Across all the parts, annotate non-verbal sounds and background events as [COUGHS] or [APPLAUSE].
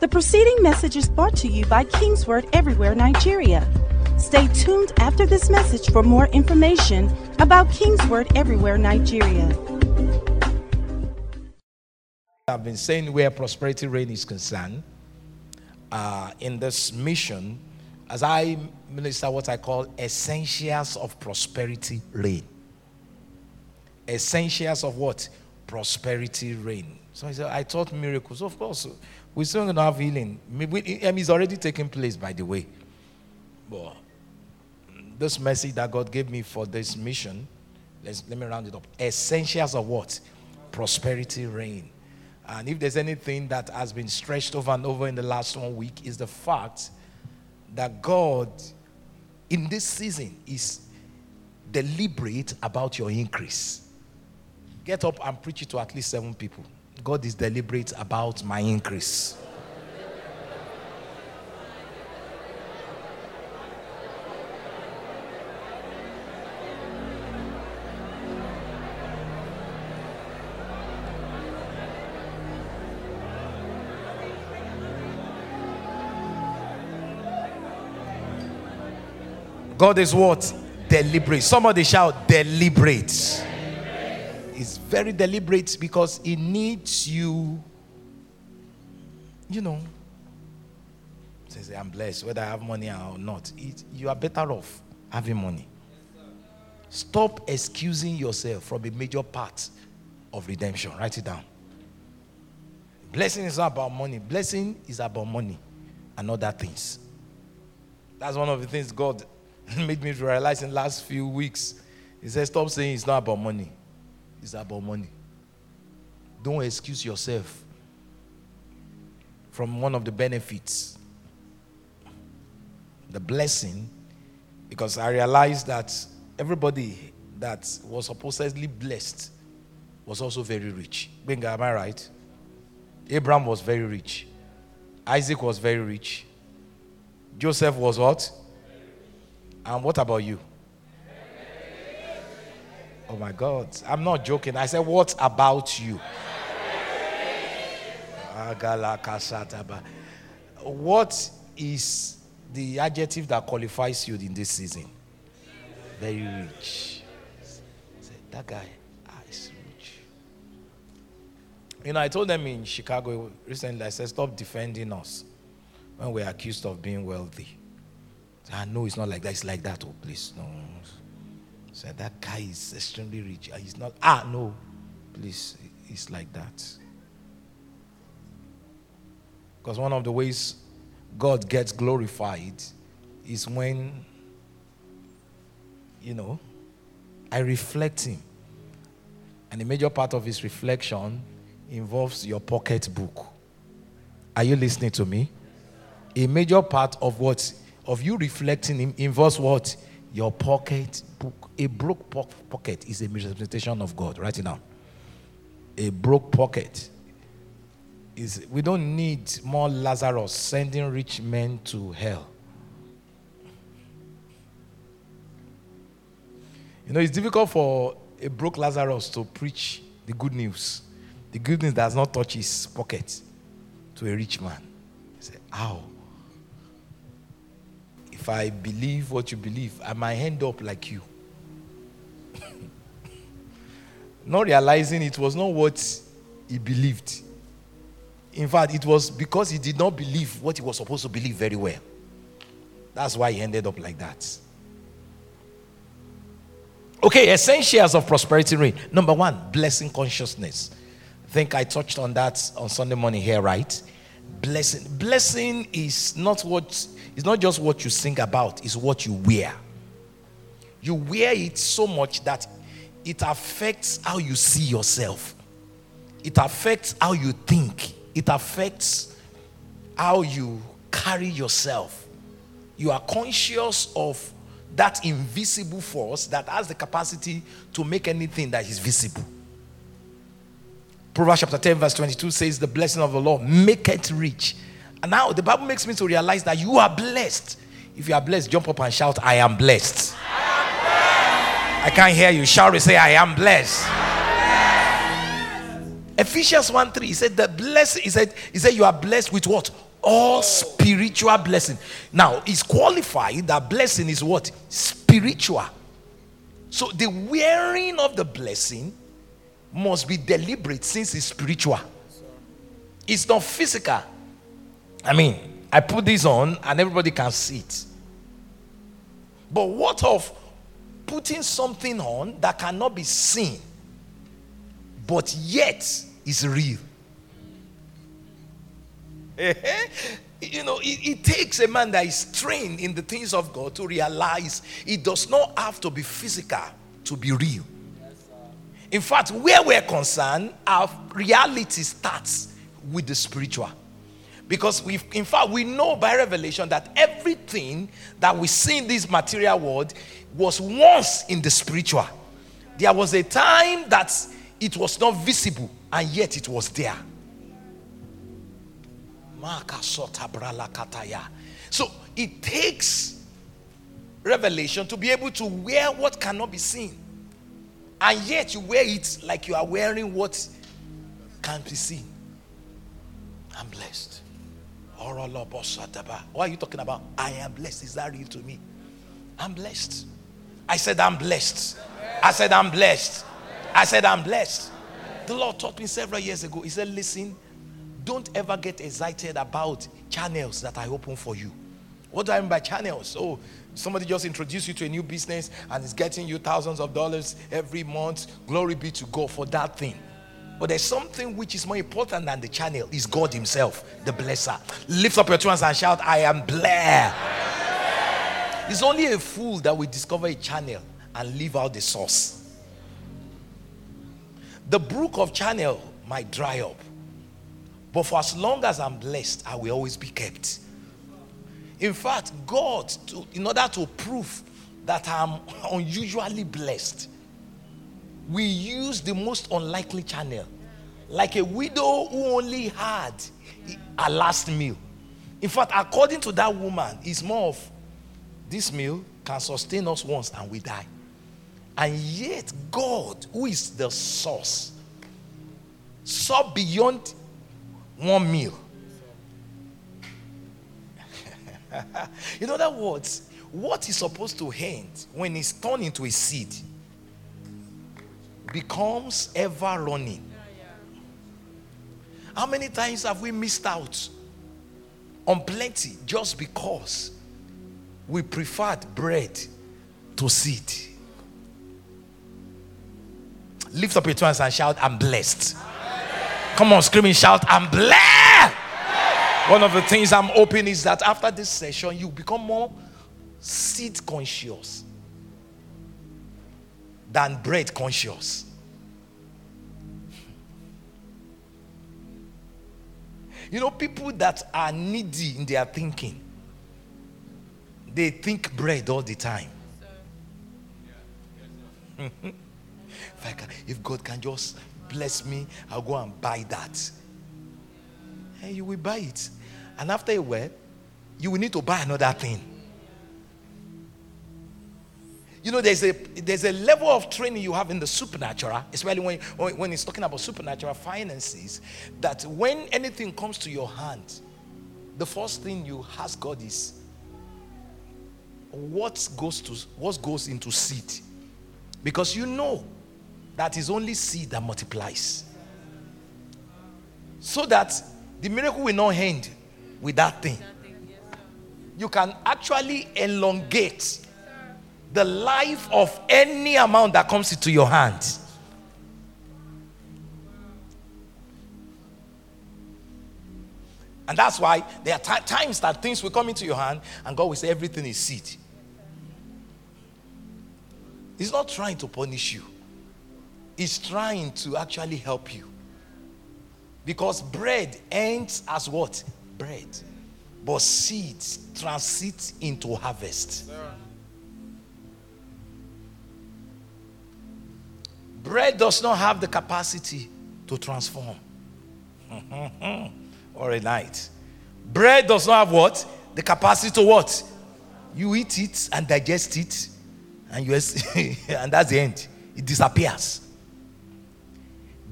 The preceding message is brought to you by Kingsword Everywhere Nigeria. Stay tuned after this message for more information about Kingsword Everywhere Nigeria. I've been saying where prosperity reign is concerned uh, in this mission as I minister what I call essentials of prosperity reign. Essentials of what? Prosperity reign. So I said, I taught miracles. Of course, we're still going to have healing. It's already taking place, by the way. But this message that God gave me for this mission, let's, let me round it up. Essentials of what? Prosperity reign. And if there's anything that has been stretched over and over in the last one week, is the fact that God in this season is deliberate about your increase. Get up and preach it to at least seven people. God is deliberate about my increase. God is what? Deliberate. Somebody shout, deliberate. It's very deliberate because it needs you, you know. Say, I'm blessed, whether I have money or not. It, you are better off having money. Stop excusing yourself from a major part of redemption. Write it down. Blessing is not about money, blessing is about money and other things. That's one of the things God [LAUGHS] made me realize in the last few weeks. He said, Stop saying it's not about money. It's about money. Don't excuse yourself from one of the benefits. The blessing, because I realized that everybody that was supposedly blessed was also very rich. Benga, am I right? Abraham was very rich. Isaac was very rich. Joseph was what? And what about you? Oh my God. I'm not joking. I said, What about you? What is the adjective that qualifies you in this season? Very rich. That guy ah, is rich. You know, I told them in Chicago recently, I said, Stop defending us when we're accused of being wealthy. I know it's not like that. It's like that. Oh, please. No. Said that guy is extremely rich. He's not. Ah, no. Please. It's like that. Because one of the ways God gets glorified is when, you know, I reflect Him. And a major part of His reflection involves your pocketbook. Are you listening to me? A major part of what of you reflecting him involves what? Your pocket book. A broke pocket is a representation of God. It down. A broke pocket is we don't need more Lazarus sending rich men to hell. You know, it's difficult for a broke Lazarus to preach the good news. The good news does not touch his pocket to a rich man. He said, Ow if I believe what you believe, I might end up like you. [COUGHS] not realizing it was not what he believed. In fact, it was because he did not believe what he was supposed to believe very well. That's why he ended up like that. Okay, essentials of prosperity reign. Number one, blessing consciousness. I think I touched on that on Sunday morning here, right? Blessing. Blessing is not what it's not just what you sing about, it's what you wear. You wear it so much that it affects how you see yourself. It affects how you think. It affects how you carry yourself. You are conscious of that invisible force that has the capacity to make anything that is visible. Proverbs chapter 10, verse 22 says, The blessing of the Lord make it rich and now the Bible makes me to realize that you are blessed. If you are blessed, jump up and shout, I am blessed. I, am blessed. I can't hear you. Shall we say, I am blessed. Ephesians 1 3, he said, The blessing, he said, he said, You are blessed with what? All spiritual blessing. Now, it's qualified that blessing is what? Spiritual. So the wearing of the blessing must be deliberate since it's spiritual. It's not physical. I mean, I put this on and everybody can see it. But what of putting something on that cannot be seen, but yet is real? you know, it, it, takes a man that is trained in the things of God to realize it does not have to be physical to be real. In fact, where we're concerned, our reality starts with the spiritual. Because we in fact we know by revelation that everything that we see in this material world was once in the spiritual. There was a time that it was not visible, and yet it was there. So it takes revelation to be able to wear what cannot be seen. And yet you wear it like you are wearing what can't be seen. I'm blessed. What are you talking about? I am blessed. Is that real to me? I'm blessed. I said, I'm blessed. I said, I'm blessed. I said, I'm blessed. The Lord taught me several years ago. He said, Listen, don't ever get excited about channels that I open for you. What do I mean by channels? Oh, somebody just introduced you to a new business and is getting you thousands of dollars every month. Glory be to God for that thing. But there's something which is more important than the channel is God Himself, the blesser. Lift up your two hands and shout, I am blessed. It's only a fool that will discover a channel and leave out the source. The brook of channel might dry up, but for as long as I'm blessed, I will always be kept. In fact, God, to, in order to prove that I'm [LAUGHS] unusually blessed, we use the most unlikely channel. Like a widow who only had a last meal. In fact, according to that woman, it's more of this meal can sustain us once and we die. And yet, God, who is the source, saw beyond one meal. in other words, what is supposed to end when it's turned into a seed becomes ever running. How many times have we missed out on plenty just because we preferred bread to seed? Lift up your hands and shout, I'm blessed. Come on, screaming, shout, I'm blessed. One of the things I'm hoping is that after this session, you become more seed conscious than bread conscious. You know, people that are needy in their thinking, they think bread all the time. [LAUGHS] if God can just bless me, I'll go and buy that. And you will buy it. And after a while, you will need to buy another thing. You know, there's a there's a level of training you have in the supernatural, especially when, when, it's talking about supernatural finances, that when anything comes to your hand, the first thing you ask God is what goes to what goes into seed. Because you know that is only seed that multiplies. So that the miracle will not end with that thing. You can actually elongate the life of any amount that comes into your hand. And that's why there are t- times that things will come into your hand and God will say everything is seed. He's not trying to punish you He's trying to actually help you. Because bread ends as what? Bread. But seeds transit into harvest. Bread does not have the capacity to transform. [LAUGHS] or a night. Bread does not have what? The capacity to what? You eat it and digest it, and you [LAUGHS] and that's the end. It disappears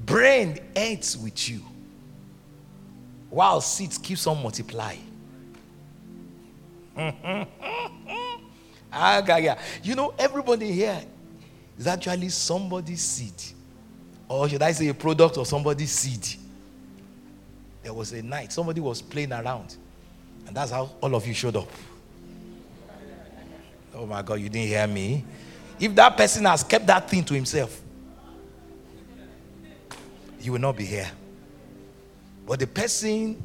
brain ends with you while seeds keeps on multiplying [LAUGHS] Ah gaga, you know, everybody here is actually somebody's seed. Or should I say a product of somebody's seed? There was a night somebody was playing around, and that's how all of you showed up. Oh my God, you didn't hear me? If that person has kept that thing to himself, you will not be here. But the person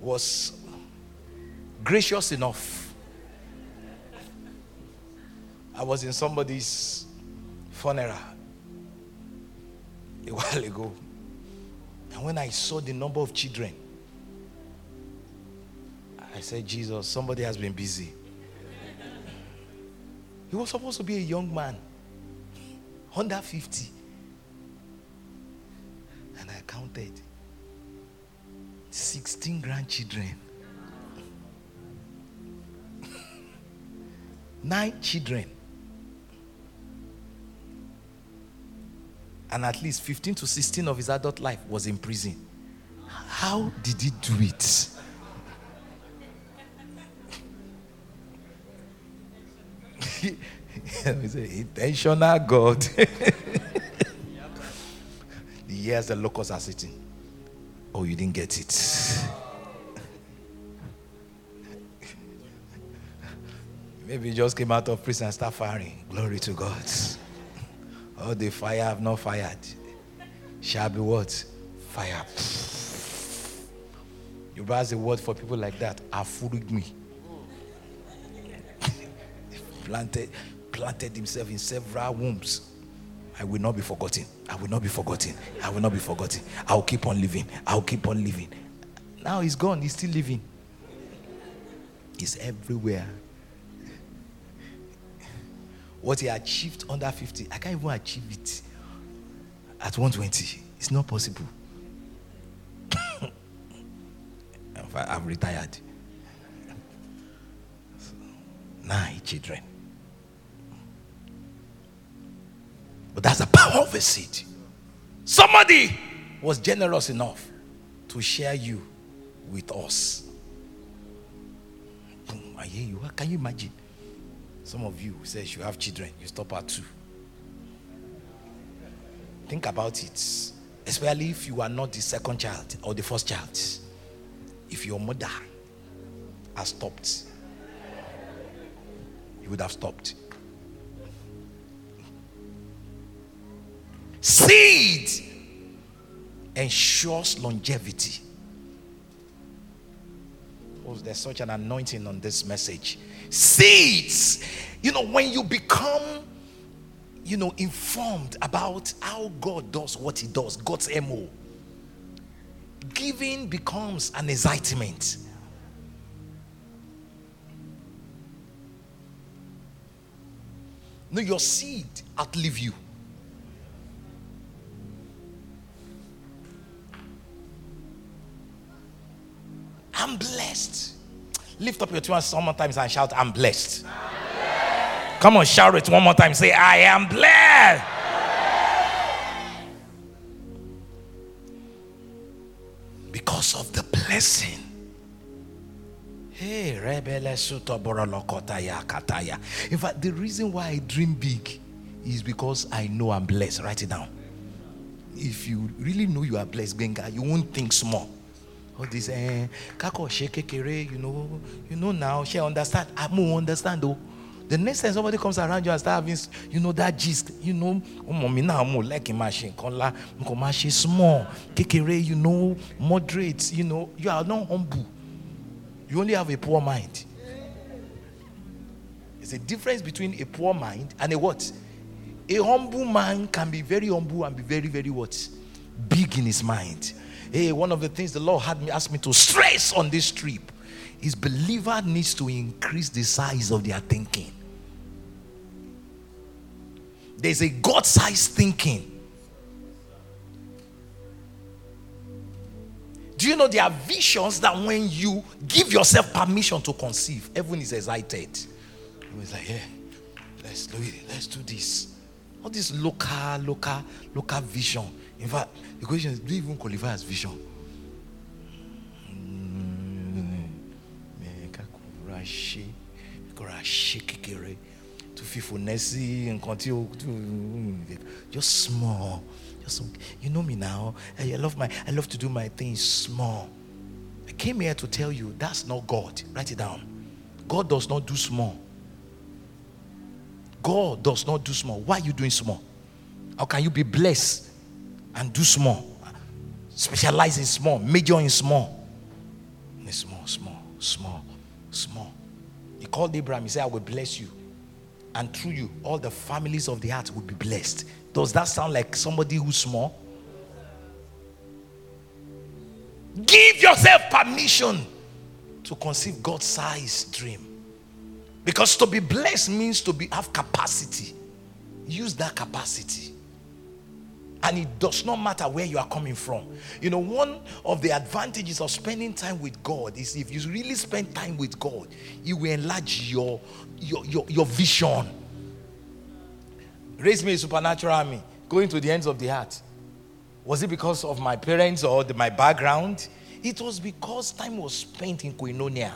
was gracious enough. I was in somebody's funeral a [LAUGHS] while ago. And when I saw the number of children, I said, Jesus, somebody has been busy. He was supposed to be a young man, under 50. And I counted 16 grandchildren, [LAUGHS] nine children, and at least 15 to 16 of his adult life was in prison. How did he do it? [LAUGHS] He's an intentional God. [LAUGHS] the years the locusts are sitting. Oh, you didn't get it. [LAUGHS] Maybe you just came out of prison and start firing. Glory to God. Oh, the fire have not fired. Shall be what? Fire. You has a word for people like that. are fooling me. planted, planted himself in several wombs. I will not be forgotten. I will not be forgotten. I will not be forgotten. I'll keep on living. I'll keep on living. Now he's gone. He's still living. He's everywhere. What he achieved under 50, I can't even achieve it at 120. It's not possible. [LAUGHS] I've retired. Nine children. But that's the power of a seed. Somebody was generous enough to share you with us. Hmm, I. Can you imagine? Some of you says you have children, you stop at two. Think about it. Especially if you are not the second child or the first child. If your mother has stopped, you would have stopped. Seed ensures longevity. Oh, there's such an anointing on this message. Seeds, you know, when you become, you know, informed about how God does what He does, God's MO, giving becomes an excitement. No, your seed outlive you. I'm blessed. Lift up your two hands one more time and shout, I'm blessed. I'm blessed. Come on, shout it one more time. Say, I am blessed. Because of the blessing. Hey, rebele kataya. In fact, the reason why I dream big is because I know I'm blessed. Write it down. If you really know you are blessed, Benga, you won't think small all this eh kako she kekere you know you know now she understand? I mo understand though the next time somebody comes around you and start having you know that gist you know ọmọ mi náà mo like máa ṣe nǹkan ńlá small kékeré you know moderate you know you are not humble. You only have a poor mind. There's a difference between a poor mind and a what? A humble man can be very humble and be very very what? Big in his mind Hey, one of the things the Lord had me ask me to stress on this trip is believer needs to increase the size of their thinking. There's a God-sized thinking. Do you know there are visions that when you give yourself permission to conceive, everyone is excited. It's like, yeah, let's do it, let's do this. All this local, local, local vision. In fact, the question is do you even qualify as vision? tí ó just small. Just you know me now. I love my I love to do my things small. I came here to tell you that's not God. Write it down. God does not do small. God does not do small. Why are you doing small? How can you be blessed and do small specialize in small major in small small small small small he called Abraham he said I will bless you and through you, all the families of the earth will be blessed. Does that sound like somebody who's small? Give yourself permission to conceive God's size dream. Because to be blessed means to be have capacity. Use that capacity. And it does not matter where you are coming from. You know, one of the advantages of spending time with God is if you really spend time with God, He will enlarge your your, your, your vision. Raise me a supernatural army, going to the ends of the earth. Was it because of my parents or the, my background? It was because time was spent in Koinonia.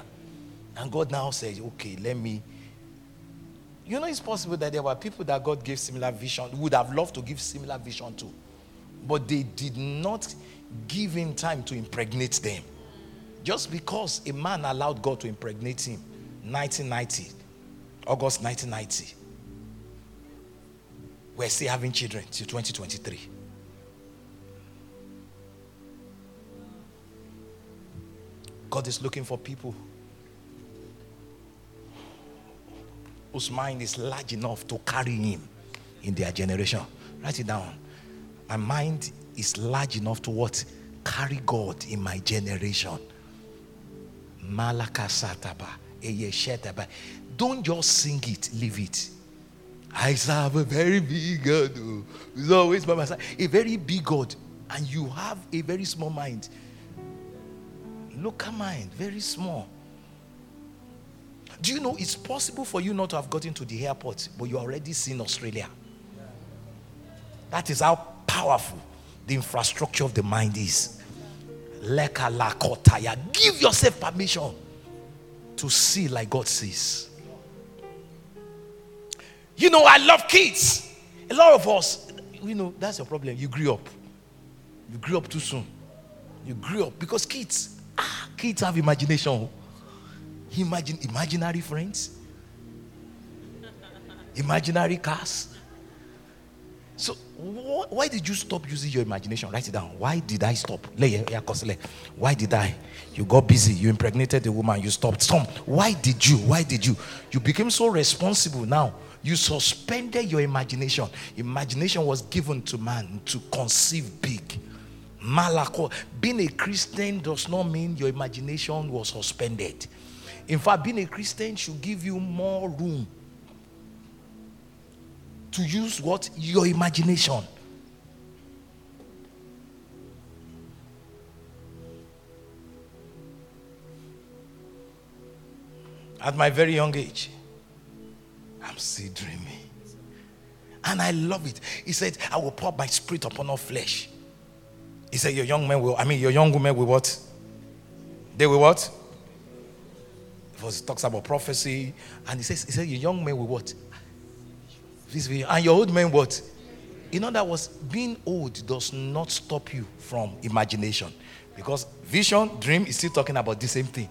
And God now says, okay, let me. You know, it's possible that there were people that God gave similar vision, would have loved to give similar vision to, but they did not give him time to impregnate them. Just because a man allowed God to impregnate him, 1990, August 1990. We're still having children till 2023. God is looking for people whose mind is large enough to carry Him in their generation. Write it down. My mind is large enough to what? Carry God in my generation. Malaka sataba. Don't just sing it, leave it. I serve a very big God. Oh. He's always by my side. A very big God. And you have a very small mind. Local mind, very small. Do you know it's possible for you not to have gotten to the airport, but you already seen Australia? That is how powerful the infrastructure of the mind is. Give yourself permission to see like God sees. You know, I love kids. A lot of us, you know, that's your problem. You grew up. You grew up too soon. You grew up because kids, ah, kids have imagination. Imagine imaginary friends, imaginary cars. So wh- why did you stop using your imagination? Write it down. Why did I stop? Why did I? You got busy. You impregnated the woman. You stopped. Some. Why did you? Why did you? You became so responsible now. You suspended your imagination. Imagination was given to man to conceive big. Malako. Being a Christian does not mean your imagination was suspended. In fact, being a Christian should give you more room to use what? Your imagination. At my very young age, I'm still dreaming. And I love it. He said, I will pour my spirit upon all flesh. He said, Your young men will, I mean, your young women will what? They will what? He talks about prophecy. And he says, He said, Your young men will what? This. And your old men what? In other words, being old does not stop you from imagination. Because vision, dream is still talking about the same thing.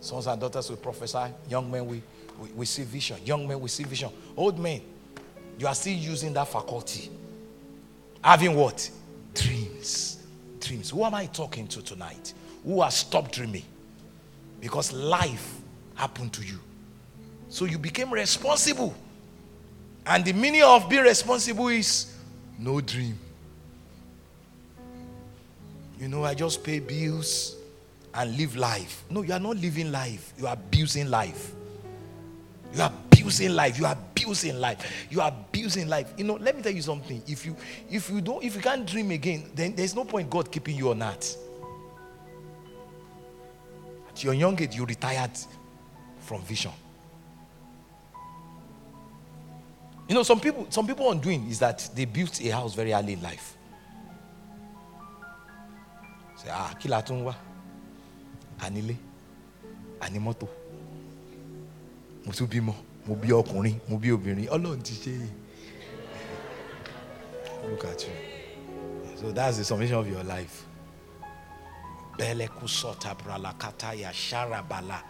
Sons and daughters will prophesy. Young men we, we, we see vision. Young men we see vision. Old men, you are still using that faculty. Having what? Dreams. Dreams. Who am I talking to tonight? Who has stopped dreaming? Because life happened to you. So you became responsible. And the meaning of being responsible is no dream. You know, I just pay bills and live life. No, you are not living life. You are abusing life. You are abusing life. You are abusing life. You are abusing life. You know, let me tell you something. If you if you don't if you can't dream again, then there's no point God keeping you on that. At your young age, you retired from vision. You know, some people, some people undoing is that they built a house very early in life. Say, ah, kí la tún wá? Anile. àní mọ́tò mo tún bímọ mo bí ọkùnrin mo bí ọlọ́run ti ṣe look at you so that's the summation of your life sharabala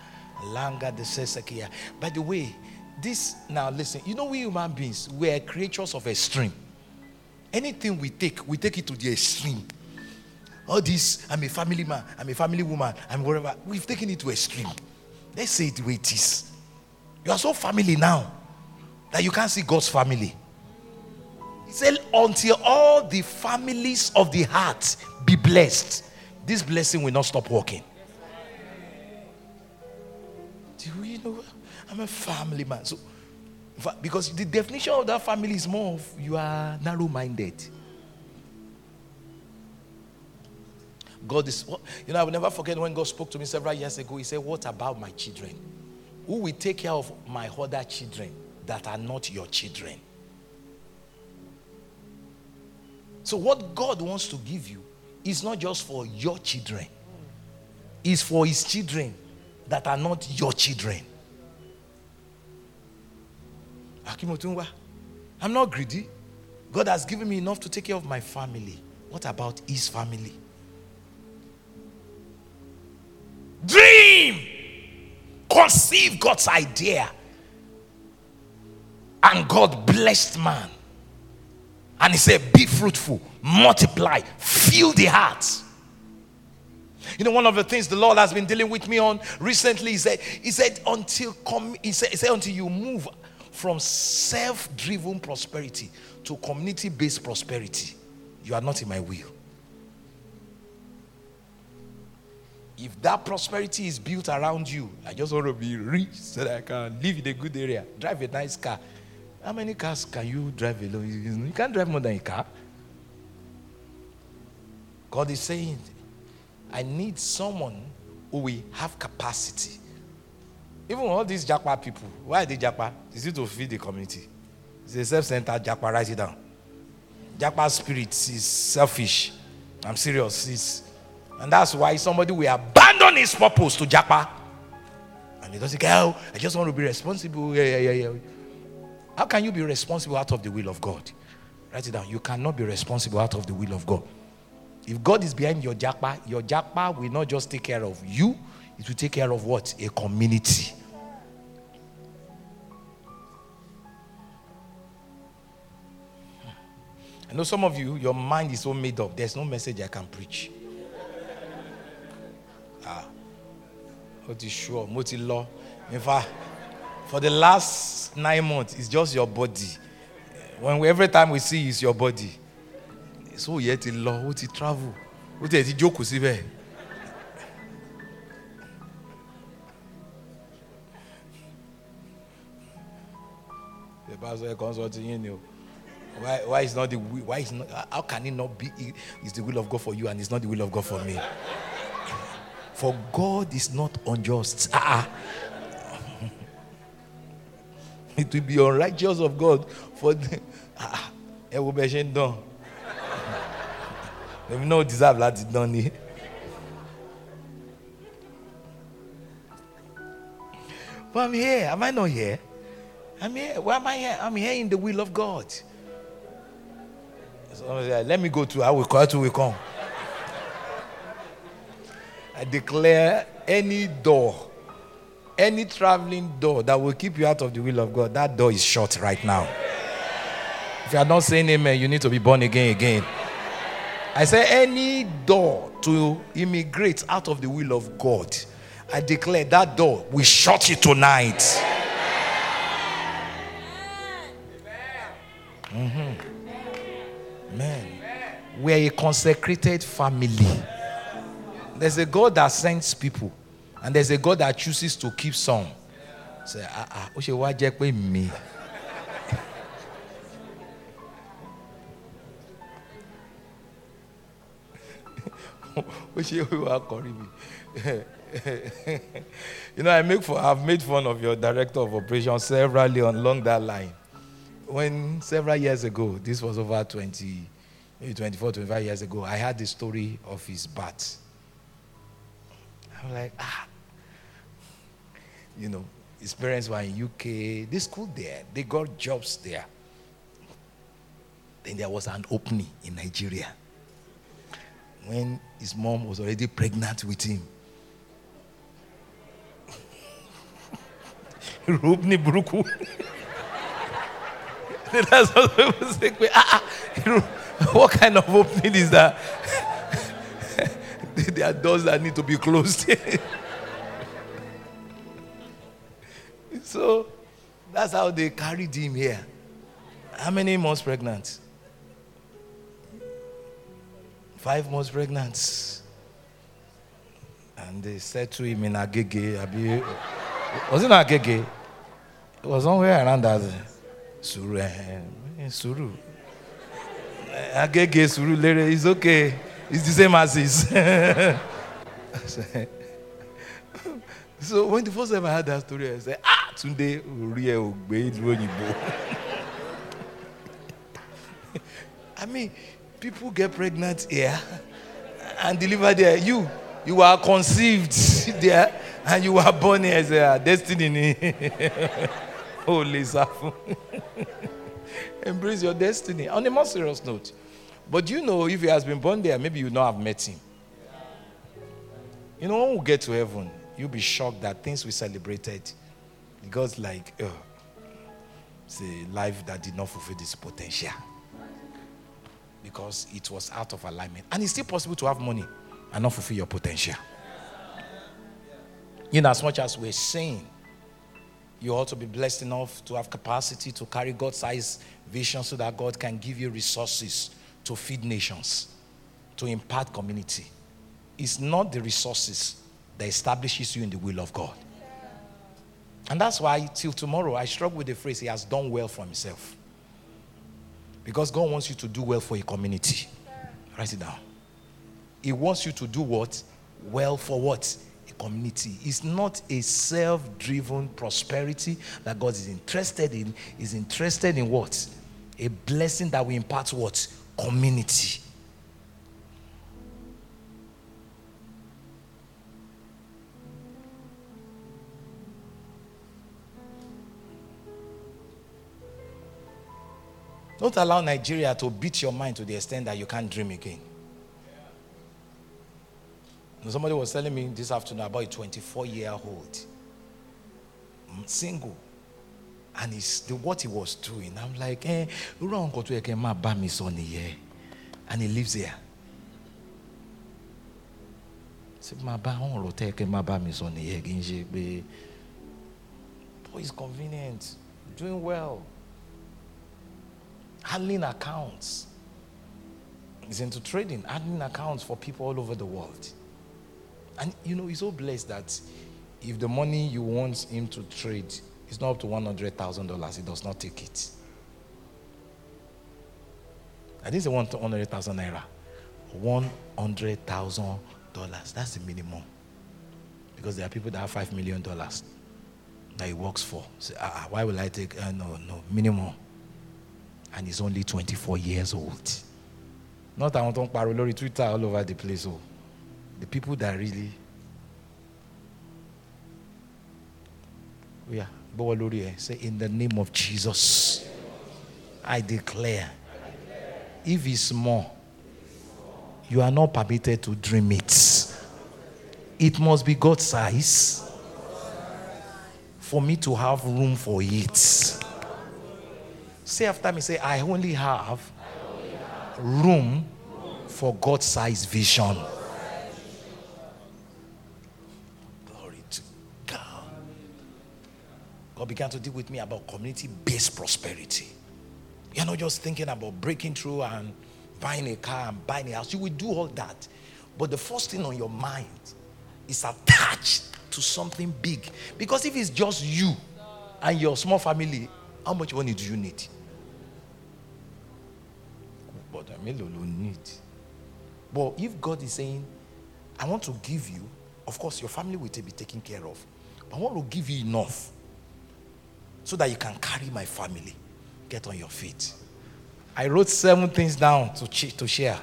langa de by the way this now listen you know we human beings we are creatures of extreme. Anything we take we take it to the extreme. All this i'm a family man i'm a family woman i'm whatever we've taken it to extreme. Let's say it the way it is. You are so family now that you can't see god's family. He said until all the families of the heart be blessed this blessing will not stop working do you know i'm a family man so because the definition of that family is more of you are narrow-minded God is, you know, I will never forget when God spoke to me several years ago. He said, What about my children? Who will take care of my other children that are not your children? So, what God wants to give you is not just for your children, it's for His children that are not your children. I'm not greedy. God has given me enough to take care of my family. What about His family? Dream. Conceive God's idea. And God blessed man. And he said, Be fruitful, multiply, fill the heart. You know, one of the things the Lord has been dealing with me on recently, he said, He said, until he said, he said until you move from self-driven prosperity to community-based prosperity, you are not in my will. if that prosperity is built around you, I just want to be rich so that I can live in a good area, drive a nice car. How many cars can you drive alone? You can't drive more than a car. God is saying, I need someone who will have capacity. Even all these Japa people, why are they Japa? Is it to feed the community? It's a self-centered Japa, write it down. Japa spirit is selfish. I'm serious. It's and that's why somebody will abandon his purpose to Japa. And he doesn't oh, I just want to be responsible. Yeah, yeah, yeah, yeah. How can you be responsible out of the will of God? Write it down. You cannot be responsible out of the will of God. If God is behind your Japa, your Japa will not just take care of you, it will take care of what? A community. I know some of you, your mind is so made up. There's no message I can preach. Ah, what is sure? Mo ti lọ. In fact, for the last nine months, it's just your body. When we, every time we see it's your body. So yẹ ti lọ, ó ti travel, ó ti ẹ̀ ti jókòó síbẹ̀. The pastor consulting you know. Why, why is not the wi- why is not how can it not be is the will of God for you and it's not the will of God for me? For God is not unjust. Ah, ah. it will be unrighteous of God for the ah, ẹ wo bẹ ṣe ń dán. Èmi náà deserve láti dán ni. But I'm here. Am I not here? I'm here. Why am I here? I'm here in the will of God. So, let me go to I will call to will come. I declare any door, any traveling door that will keep you out of the will of God, that door is shut right now. If you are not saying amen, you need to be born again again. I say any door to immigrate out of the will of God, I declare that door we shut it tonight. Mm-hmm. Man, we are a consecrated family. There's a God that sends people, and there's a God that chooses to keep some. Say, ah, ah, ó. Ó ṣe wá kọrin mi. you know, I make for I've made fun of your director of operations severally on along that line. When several years ago, this was over 20, maybe 24, 25 years ago, I had the story of his bat. I'm like, ah. you know, his parents were in UK. They school there. They got jobs there. Then there was an opening in Nigeria when his mom was already pregnant with him. Rubni Buruku. [LAUGHS] That's what people say. Ah, ah, [LAUGHS] what kind of opening is that? [LAUGHS] there are doors that need to be closed. so that's how they carried him here. How many months pregnant? Five months pregnant. And they said to him in Agege, was it Agege? It was somewhere around that. Suru. Eh, Suru. Agege, Suru, Lere, it's okay. It's the same as this. [LAUGHS] so when the first time I heard that story, I said, ah, Tunde, Uriye Ogbe, Òyìnbó. [LAUGHS] I mean, people get pregnant here [LAUGHS] and deliver there. You, you are conceived [LAUGHS] there and you were born here as a destiny. [LAUGHS] Holy Safu. Embrace your destiny. On a more serious note, but you know, if he has been born there, maybe you not have met him. You know, when we get to heaven, you'll be shocked that things we celebrated, God's like, oh, it's a life that did not fulfill this potential because it was out of alignment. And it's still possible to have money and not fulfill your potential. In as much as we're saying, you ought to be blessed enough to have capacity to carry God sized vision so that God can give you resources to feed nations, to impart community. It's not the resources that establishes you in the will of God. And that's why, till tomorrow, I struggle with the phrase, He has done well for Himself. Because God wants you to do well for a community. Write it down. He wants you to do what? Well for what? A community. It's not a self driven prosperity that God is interested in. Is interested in what? A blessing that will impart what? community. Don't allow Nigeria to beat your mind to the extent that you can't dream again. Somebody was telling me this afternoon about a 24 year old, single, and it's the, what he was doing. I'm like, eh, wrong to mi son here. And he lives here. Boy is convenient, doing well. Handling accounts. He's into trading, handling accounts for people all over the world. And you know, he's so blessed that if the money you want him to trade is not up to $100,000. He does not take it. I didn't say 100,000 naira. $100,000. That's the minimum. Because there are people that have $5 million that he works for. Say, ah, ah, why will I take? Uh, no, no, minimum. And he's only 24 years old. Not I want to parole Twitter all over the place. Oh. The people that really. Yeah. Say, in the name of Jesus, I declare, if it's more, you are not permitted to dream it. It must be God size for me to have room for it. Say after me, say, I only have room for God size vision. Glory to God. God began to deal with me about community based prosperity. You're not just thinking about breaking through and buying a car and buying a house. You will do all that. But the first thing on your mind is attached to something big. Because if it's just you and your small family, how much money do you need? I mean, need. But if God is saying, I want to give you, of course, your family will be taken care of. But I want to give you enough so that you can carry my family. Get on your feet. I wrote seven things down to, to share.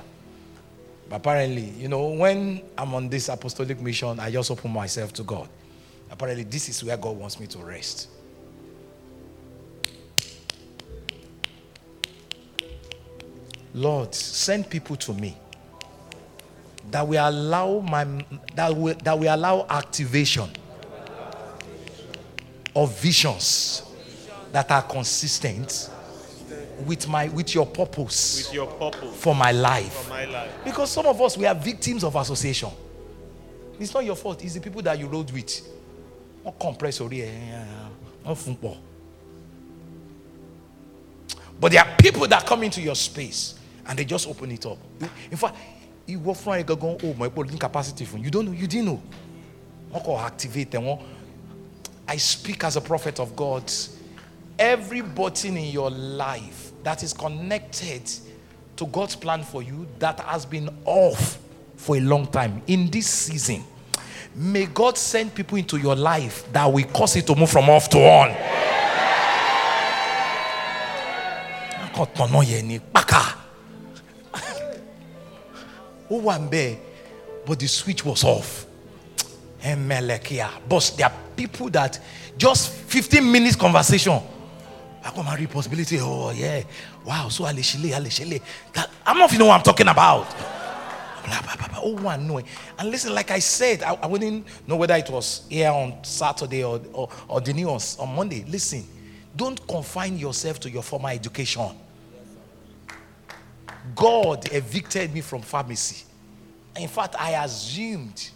But apparently, you know, when I'm on this apostolic mission, I just open myself to God. Apparently, this is where God wants me to rest. Lord, send people to me that will allow my that will that will allow activation of visions that are consistent with my with your purpose with your purpose for my life. for my life. Because some of us we are victims of association. It's not your fault, it's the people that you rode with. Wọ́n compress orí ẹ̀ wọ́n fún. But there are people that come into your space and they just open it up. In fact, you fúnra ẹ̀ gangan o mọ̀ ẹ́ pé o ní capacity fún you don't know you didn't know. Activate wọ́n. I speak as a prophet of God. Every button in your life that is connected to God's plan for you that has been off for a long time in this season, may God send people into your life that will cause it to move from off to on. Akọ̀tọ̀nà bẹ́ẹ̀, but the switch was off. Emelekia. But there are people that just 15 minutes conversation. I come and read possibility. Oh, yeah. Wow. So Alishile, Alishile. That I'm not even know what I'm talking about. [LAUGHS] Blah, blah, blah, blah. Oh, one no. And listen, like I said, I, I wouldn't know whether it was here on Saturday or, or, or the news on Monday. Listen, don't confine yourself to your former education. God evicted me from pharmacy. In fact, I assumed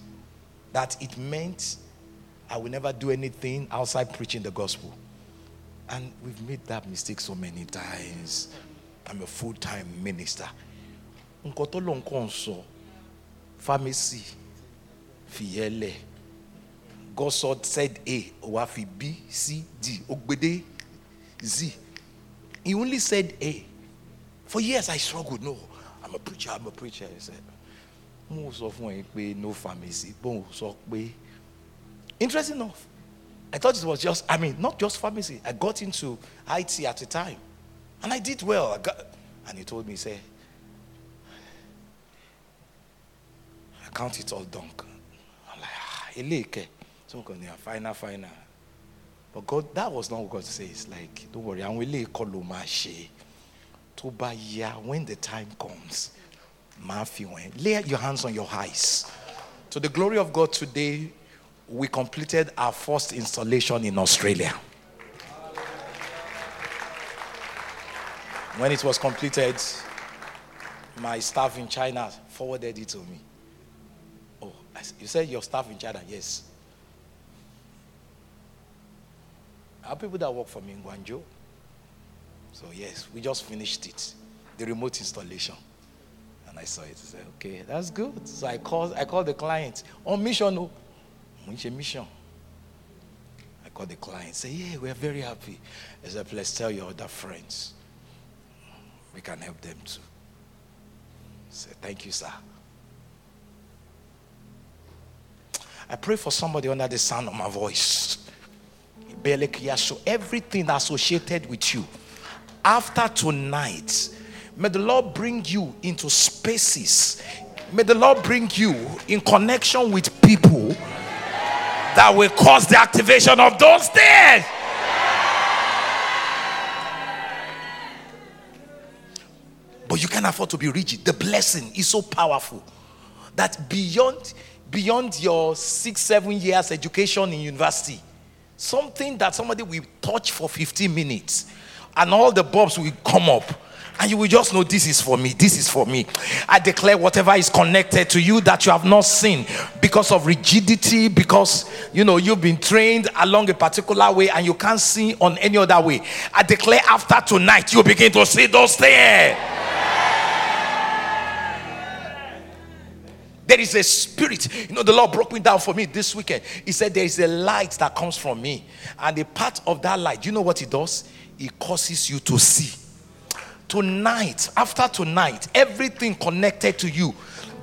that it meant I will never do anything outside preaching the gospel. And we've made that mistake so many times. I'm a full time minister. Pharmacy fìyẹ́lẹ̀ God said- said A wá fi B C D ó gbédé Z. He only said A. For years I struggled. No, I'm a preacher, I'm a preacher. He said, mo sọ fún ẹ no pharmacy bóun sọ interesting enough. I thought it was just I mean not just pharmacy. I got into IT at the time. And I did well. I got, and he told me say I count it all done I'm like ah so I'm going final final. But God that was not what God says. Like don't worry ló máa ṣe tó bá yá when the time comes máa fi lay your hands on your eyes. To the glory of God today we completed our first installation in Australia. When it was completed my staff in China forwarded it to me. Oh you said your staff in China yes. Have people that work for me in Guangzhou so yes we just finished it the remote installation and I saw it. I said, okay, that's good. So I called, I called the client on mission. oh. Mission. I called the client, say, yeah, we're very happy. I said, please tell your other friends. We can help them too. Say, thank you, sir. I pray for somebody under the sound of my voice. So everything associated with you after tonight, may the Lord bring you into spaces. May the Lord bring you in connection with people that will cause the activation of those things. But you can't afford to be rigid. The blessing is so powerful that beyond beyond your six, seven years education in university, something that somebody will touch for 15 minutes and all the bulbs will come up and you will just know this is for me this is for me i declare whatever is connected to you that you have not seen because of rigidity because you know you've been trained along a particular way and you can't see on any other way i declare after tonight you begin to see those things There is a spirit. You know, the Lord broke me down for me this weekend. He said, There is a light that comes from me. And a part of that light, you know what it does? It causes you to see. Tonight, after tonight, everything connected to you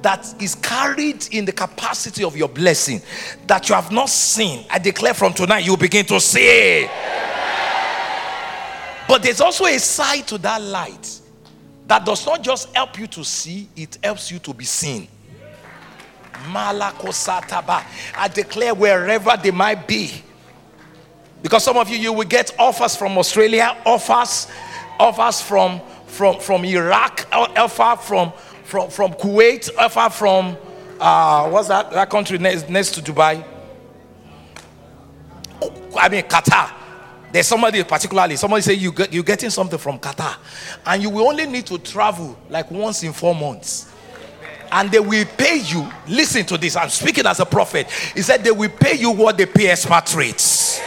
that is carried in the capacity of your blessing that you have not seen, I declare from tonight, you begin to see. But there's also a side to that light that does not just help you to see, it helps you to be seen. Malakosataba. I declare wherever they might be. Because some of you, you will get offers from Australia, offers, offers from from from Iraq, offer from from from Kuwait, offer from uh, what's that that country next, next to Dubai? I mean Qatar. There's somebody particularly, somebody say you get, you're getting something from Qatar, and you will only need to travel like once in four months and they will pay you. Listen to this. I'm speaking as a prophet. He said they will pay you what they pay expatriates.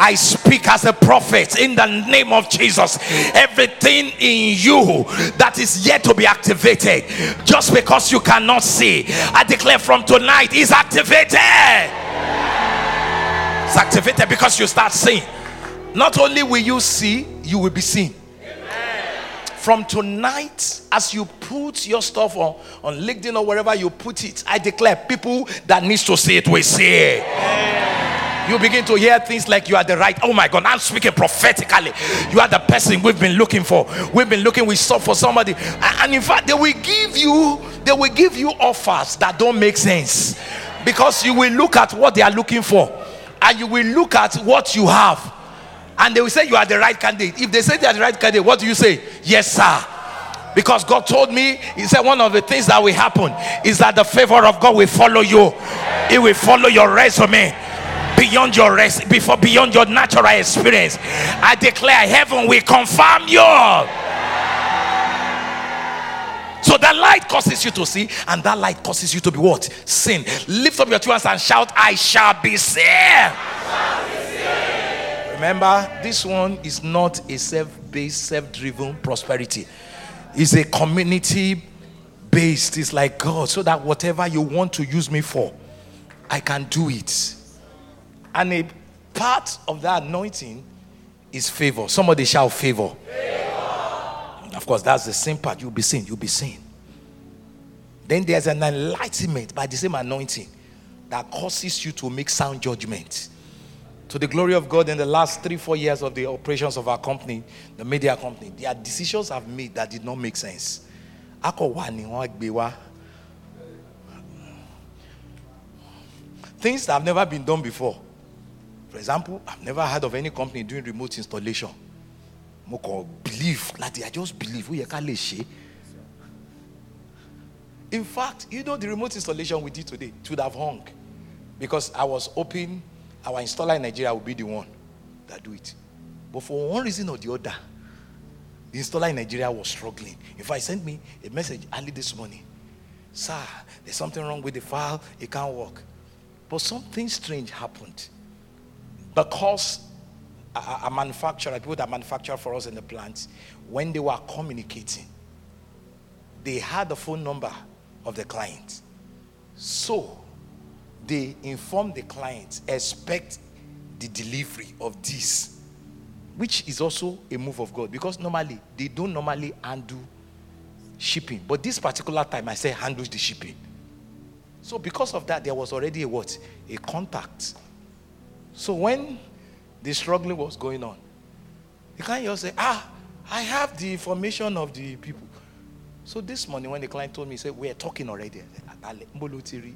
I speak as a prophet in the name of Jesus. Everything in you that is yet to be activated, just because you cannot see, I declare from tonight is activated. It's activated because you start seeing. Not only will you see, you will be seen from tonight as you put your stuff on, on linkedin or wherever you put it i declare people that needs to see it will see it you begin to hear things like you are the right oh my god i'm speaking prophetically you are the person we've been looking for we've been looking we saw for somebody and in fact they will give you they will give you offers that don't make sense because you will look at what they are looking for and you will look at what you have and they will say you are the right candidate. If they say they are the right candidate, what do you say? Yes, sir. Because God told me, He said one of the things that will happen is that the favor of God will follow you. It will follow your resume beyond your rest, before beyond your natural experience. I declare heaven will confirm you. So that light causes you to see, and that light causes you to be what? Sin. Lift up your two hands and shout, I shall be saved. Remember, this one is not a self based, self driven prosperity, it's a community based. It's like God, so that whatever you want to use me for, I can do it. And a part of that anointing is favor. Somebody shout favor. favor. Of course, that's the same part. You'll be seen. You'll be seen. Then there's an enlightenment by the same anointing that causes you to make sound judgment to the glory of God in the last three, four years of the operations of our company, the media company, there are decisions I've made that did not make sense. Things that have never been done before. For example, I've never heard of any company doing remote installation. Moko believe, like I just believe. In fact, you know the remote installation we did today, it would have hung because I was hoping our installer in Nigeria would be the one that do it. But for one reason or the other, the installer in Nigeria was struggling. In fact, he sent me a message early this morning. Sir, there's something wrong with the file, it can't work. But something strange happened. Because a, a manufacturer, people that manufacture for us in the plant, when they were communicating, they had the phone number of the client. So they inform the client, expect the delivery of this, which is also a move of God because normally they don't normally undo shipping. But this particular time, I say handles the shipping. So because of that, there was already a what? A contact. So when the struggling was going on, the client just say, ah, I have the information of the people. So this morning when the client told me, he said, we're talking already. I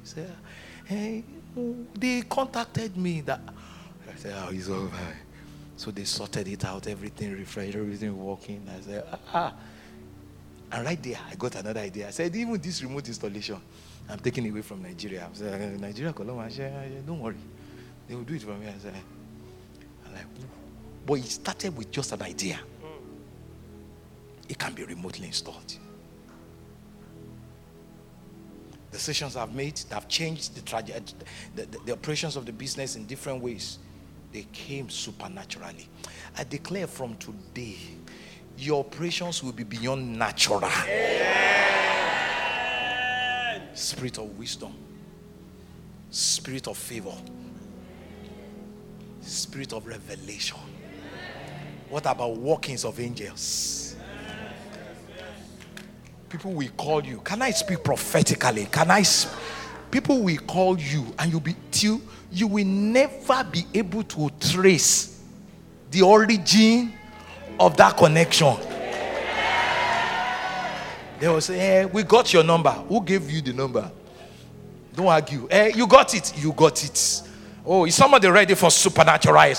said, ah, Hey, ah, eh, they contacted me that I said, Oh, it's over. So they sorted it out, everything refreshed, everything working. I said, ah. And right there, I got another idea. I said, even this remote installation, I'm taking away from Nigeria. I said, Nigeria, Colombia, eh, don't worry. They will do it for me. I said, I'm like, but it started with just an idea. Hmm. It can be remotely installed decisions I've made that have changed the, traje- uh, the, the, the operations of the business in different ways, they came supernaturally. I declare from today, your operations will be beyond natural. Spirit of wisdom, spirit of favor, spirit of revelation. What about workings of angels? people will call you. Can I speak prophetically? Can I? Sp- people will call you, and you'll be till you will never be able to trace the origin of that connection. They will say, Hey, we got your number. Who gave you the number? Don't argue. Eh, you got it. You got it. Oh, is somebody ready for supernatural?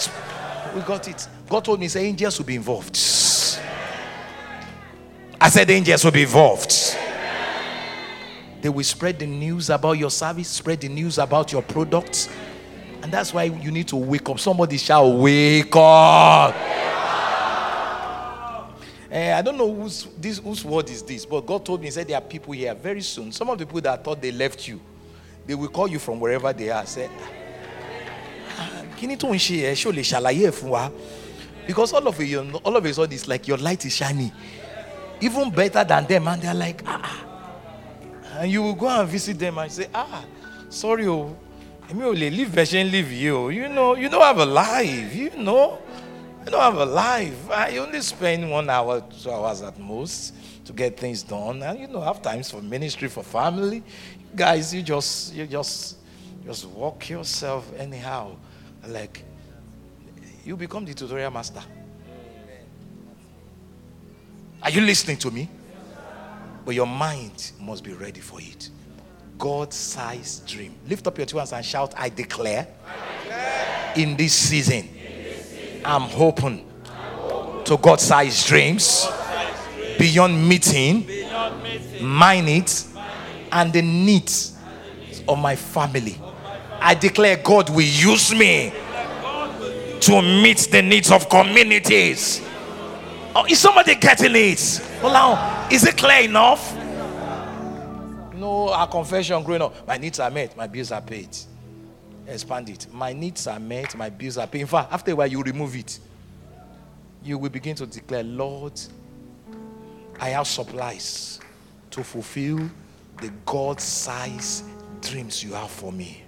We got it. God told me, say angels will be involved. I said angels will be involved. They will spread the news about your service, spread the news about your products. And that's why you need to wake up. Somebody shall wake up. Eh, I don't know whose, this, whose word is this, but God told me, He said, There are people here very soon. Some of the people that thought they left you, they will call you from wherever they are. Say, "Ah, kí tó ṣe ẹ ṣó lè ṣàlàyé ẹ fún wa? Because all of you all of a sudden it's like your light is shining. Even better than them and they're like ah ah." and you will go and visit them and say ah sorry o. Èmi ò lè live bẹ́ẹ̀ ṣe o. You know you don't have a life you know. You don't have a life. I only spend one hour two hours at most to get things done. And you know have times for ministry for family. Guys you just you just just walk yourself anyhow like you become the tutorial master. Are you listening to me? But your mind must be ready for it. God-sized dream. Lift up your two hands and shout i declare, in this season i'm hoping to god-sized dreams beyond meeting my needs and the needs of my family. I declare God will use me to meet the needs of communities. Oh, is somebody getting it? Hold on. Is it clear enough? No, our confession growing up. My needs are met, my bills are paid. Expand it. My needs are met, my bills are paid. In fact, after a while, you remove it. You will begin to declare, Lord, I have supplies to fulfill the God sized dreams you have for me.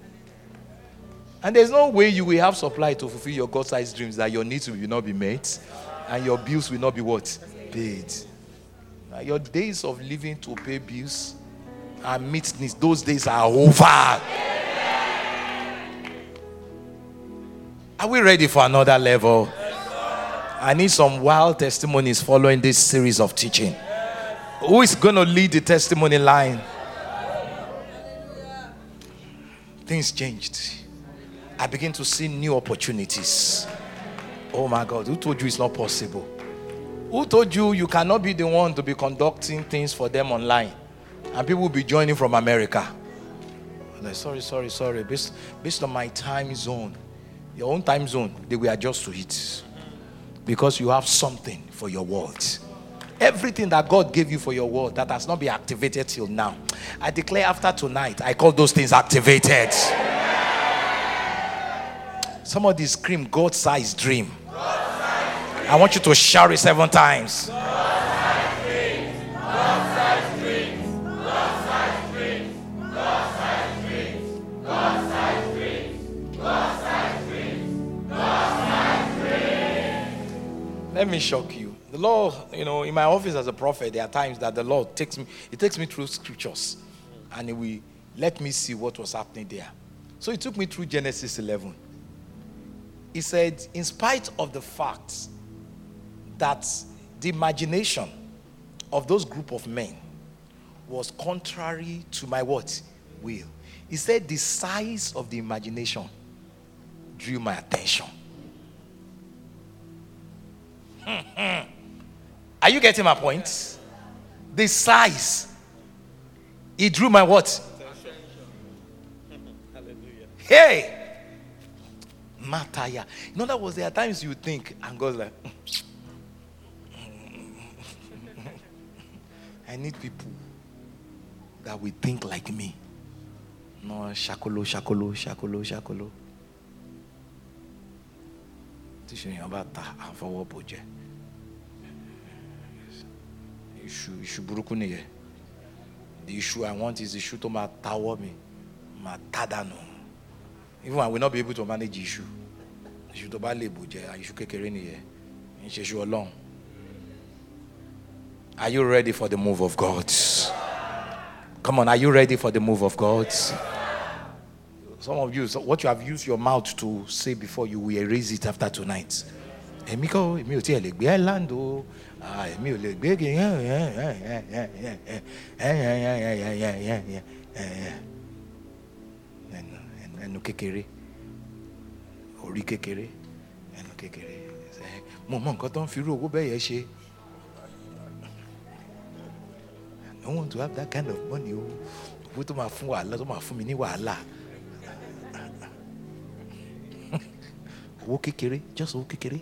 And there's no way you will have supply to fulfill your God sized dreams that your needs will not be met and your bills will not be what? Paid. Now, your days of living to pay bills and meet needs, those days are over. Are we ready for another level? I need some wild testimonies following this series of teaching. Who is going to lead the testimony line? Things changed. I begin to see new opportunities. Oh my God, who told you it's not possible? Who told you you cannot be the one to be conducting things for them online and people will be joining from America? Like, sorry, sorry, sorry. Based, based on my time zone, your own time zone, they will adjust to it because you have something for your world. Everything that God gave you for your world that has not been activated till now, I declare after tonight, I call those things activated. Somebody scream, God sized dream. I want you to shout it seven times. Let me shock you. The Lord, you know, in my office as a prophet, there are times that the Lord takes me, He takes me through scriptures and He will let me see what was happening there. So He took me through Genesis 11. He said, in spite of the fact that the imagination of those group of men was contrary to my what? Will. He said the size of the imagination drew my attention. Hmm, hmm. Are you getting my point? The size. It drew my what? [LAUGHS] Hallelujah. Hey! Mataya. In other words, there are times you think, and God's like, I need people that will think like me. No, shakolo, shakolo, shakolo, shakolo. Tíṣe èèyàn bá ta àfọwọ́ bò jẹ́. Iṣu iṣu nìyẹn. The issue I want is the issue tó máa tawọ́ mi, máa tá dànù. Even I will not be able to manage issue. Iṣu tó bá lè bò jẹ́, iṣu kékeré nìyẹn. Ń. Are you ready for the move of God? Come on, are you ready for the move of God? Some of you, so what you have used your mouth to say before, you will erase it after tonight. Èmi kọ́, èmi ò tiẹ̀ lè gbé o. Èmi ò lè gbé. Ẹnu kékeré orí kékeré ẹnu kékeré mo mọ nǹkan tó ń fi irú owó bẹ́ẹ̀ yẹn ṣe. I want to have that kind of money o owó tó máa fún wàhálà tó máa fún mi ní wàhálà [LAUGHS] owó kékeré just owó kékeré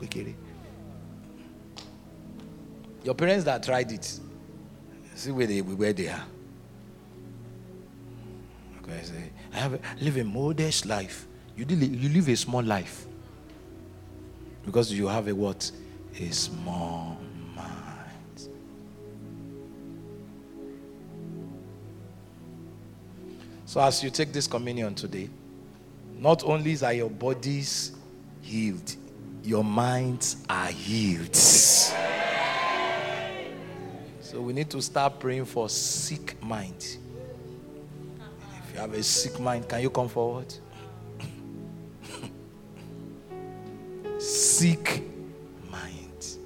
kékeré. Your parents that tried it see where they where they are. I say eh? I have a, live a modest life. You you live a small life because you have a what a small mind. So as you take this communion today, not only are your bodies healed, your minds are healed. So we need to start praying for sick mind. If you have a sick mind, can you come forward? sick mind.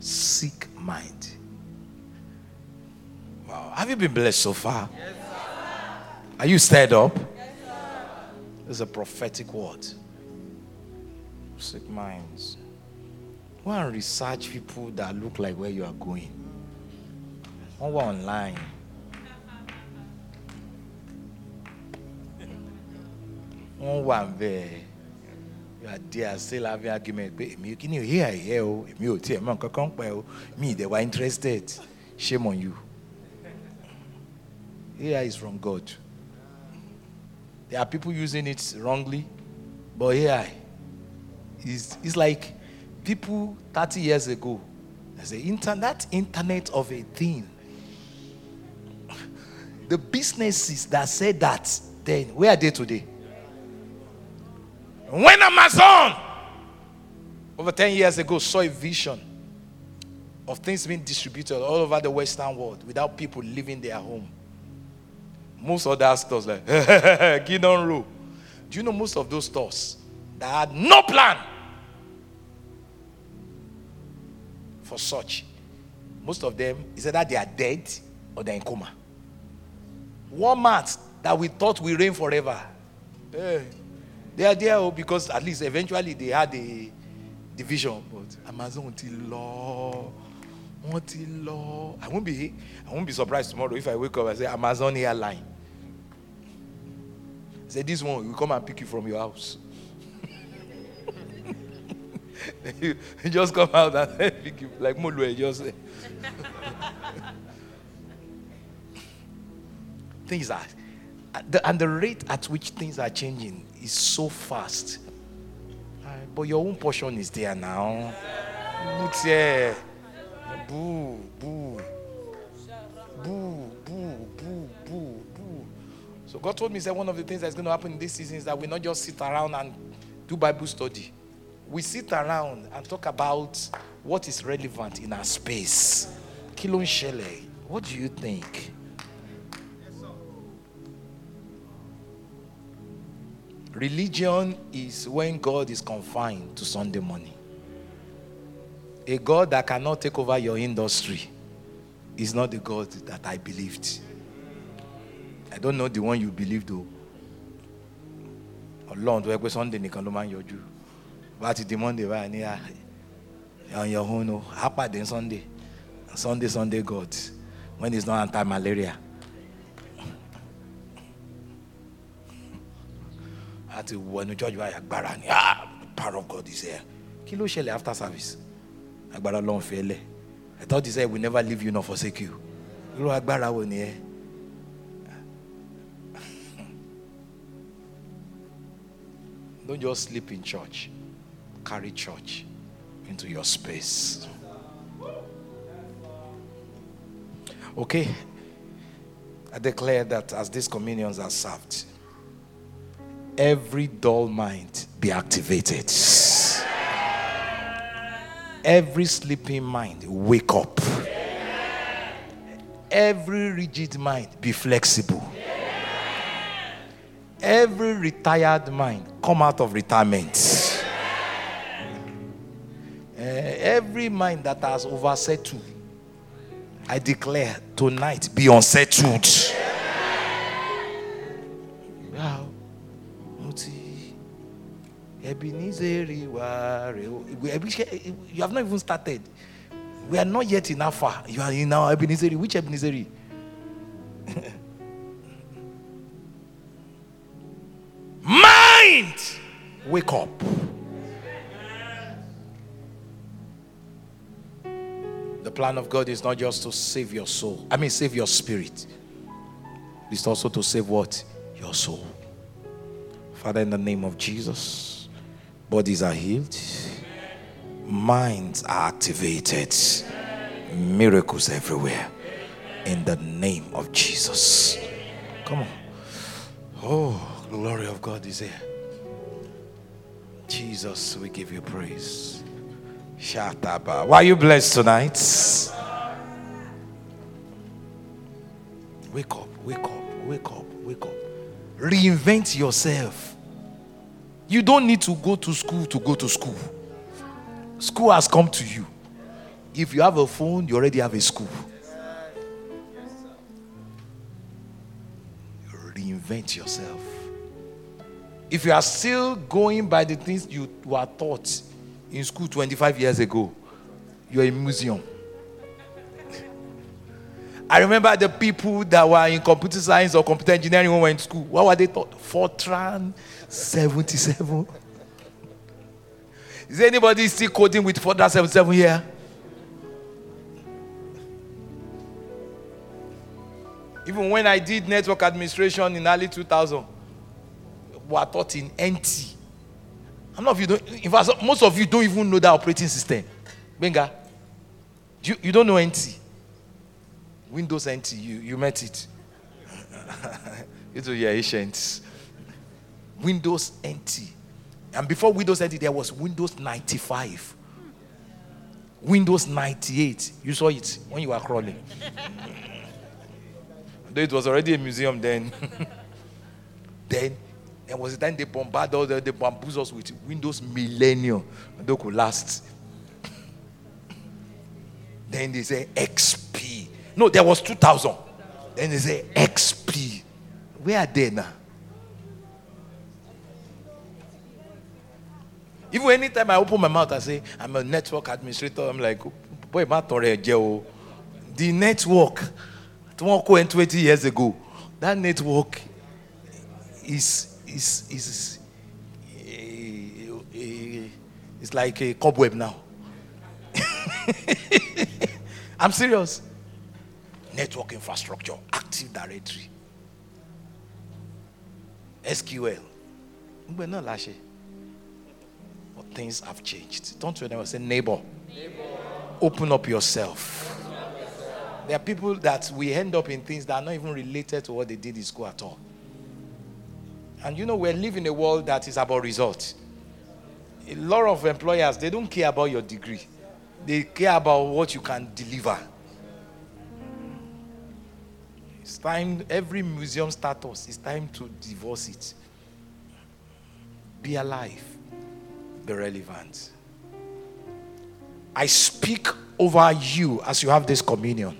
Sick mind. Wow. Have you been blessed so far? Yes, Are you stirred up? Yes, There's a prophetic word. Sick minds. Go and research people that look like where you are going. One online. wọ́n wà bẹ́ẹ̀ you are there still having argument pé èmi kí ni òye àìyẹ o? Èmi ò tiẹ̀ mọ nǹkan mi ìdẹ̀ wá interested. Shame on you. AI is from God. There are people using it wrongly but AI is it's like people thirty years ago they say internet internet of a thing the businesses that said that then where are they today when Amazon, over 10 years ago, saw a vision of things being distributed all over the Western world without people leaving their home, most of that stores, like [LAUGHS] Gideon Row, do you know most of those stores that had no plan for such? Most of them is either they are dead or they're in coma. Walmart that we thought will reign forever. Hey. They are there oh, because at least eventually they had a division. But Amazon till law. Till law. I won't be I won't be surprised tomorrow if I wake up and say Amazon airline. Say this one will come and pick you from your house. [LAUGHS] you just come out and [LAUGHS] pick you like Molue just [LAUGHS] things are and the rate at which things are changing is so fast. But your own portion is there now. Boo, boo, boo, boo, boo, boo, boo, boo. So God told me that one of the things that's going to happen in this season is that we not just sit around and do Bible study. We sit around and talk about what is relevant in our space. Kilon what do you think? Religion is when God is confined to Sunday morning. A God that cannot take over your industry is not the God that I believed. I don't know the one you believe though. Ọlọ́run tó yẹ Sunday nìkan ló máa ń yọjú. Bá ti di Monday ní ah, on your own o, á Sunday. Sunday Sunday God when it's not anti-malaria. Àti wọ ẹnu church báyìí agbára ni ah power of God is here kí ló ṣẹlẹ̀ after service agbára Ọlọ́run fi ẹ lẹ̀ I thought he said we never leave you nor forsake you irú agbára wo ẹ. [LAUGHS] Don't just sleep in church. Carry church into your space. Okay. I declare that as these communions are served, every dull mind be activated. Every sleeping mind wake up. Every rigid mind be flexible. Every retired mind come out of retirement. Uh, every mind that has oversettled I declare tonight be unsettled. Ebenezer, you have not even started. We are not yet in Alpha. You are in our Ebenezer. Which Ebenezer? [LAUGHS] Mind! Wake up. The plan of God is not just to save your soul, I mean, save your spirit. It's also to save what? Your soul. Father, in the name of Jesus. Bodies are healed, minds are activated, miracles everywhere. In the name of Jesus. Come on. Oh, glory of God is here. Jesus, we give you praise. Shataba. Why are you blessed tonight? Wake up, wake up, wake up, wake up. Reinvent yourself. You don't need to go to school to go to school. School has come to you. If you have a phone, you already have a school. Reinvent yourself. If you are still going by the things you were taught in school 25 years ago, you're a museum. I remember the people that were in computer science or computer engineering when we were in school. What were they taught? Fortran, 77. Is anybody still coding with Fortran 77 here? Even when I did network administration in early 2000, we are taught in NT. How many of you don't? In fact, most of you don't even know that operating system. Benga, you, you don't know NT. Windows NT, you, you met it. [LAUGHS] it was your ancient. Windows NT. And before Windows NT, there was Windows 95. Windows 98. You saw it when you were crawling. [LAUGHS] Though it was already a museum then. [LAUGHS] then there was a time they bombarded the, they bamboozled us with Windows Millennium. They could last. then they say XP. No, there was 2000. Then they say XP. Where are they now? Even anytime I open my mouth, I say, I'm a network administrator. I'm like, boy, the network, 20 years ago, that network is, is, is, eh, eh, is, is like a cobweb now. [LAUGHS] I'm serious. Network infrastructure, Active Directory, SQL. But not last year things have changed. Don't you never say, neighbor, neighbor. Open, up yourself. open up yourself. There are people that we end up in things that are not even related to what they did in school at all. And you know, we're living in a world that is about results. A lot of employers, they don't care about your degree, they care about what you can deliver. It's time, every museum status, it's time to divorce it. Be alive be relevant. I speak over you as you have this communion.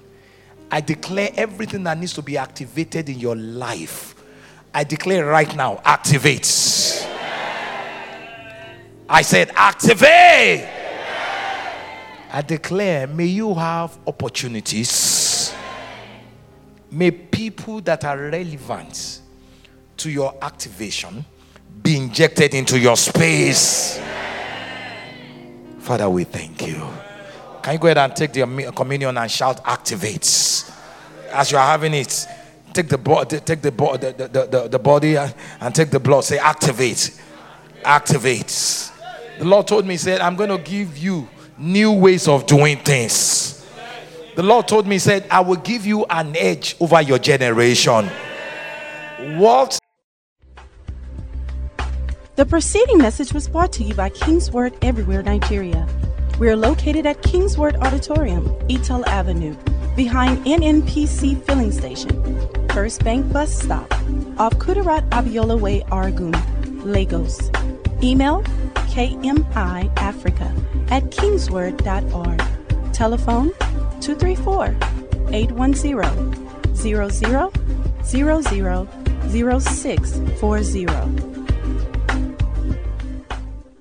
I declare everything that needs to be activated in your life. I declare right now, activate. I said, activate. I declare, may you have opportunities. May people that are relevant to your activation be injected into your space. Father, we thank you. Can you go ahead and take the communion and shout activates? As you are having it, take the body, take the, the, the, the, the body and take the blood. Say activate. Activates. The Lord told me, He said, I'm going to give you new ways of doing things. The Lord told me, He said, I will give you an edge over your generation. What the preceding message was brought to you by Kingsword Everywhere Nigeria. We are located at Kingsword Auditorium, Etel Avenue, behind NNPC Filling Station, First Bank Bus Stop, off Kudirat Abiola Way, Oregun, Lagos. Email kmiafrica at kingsword.org. Telephone 234 810 00 0640.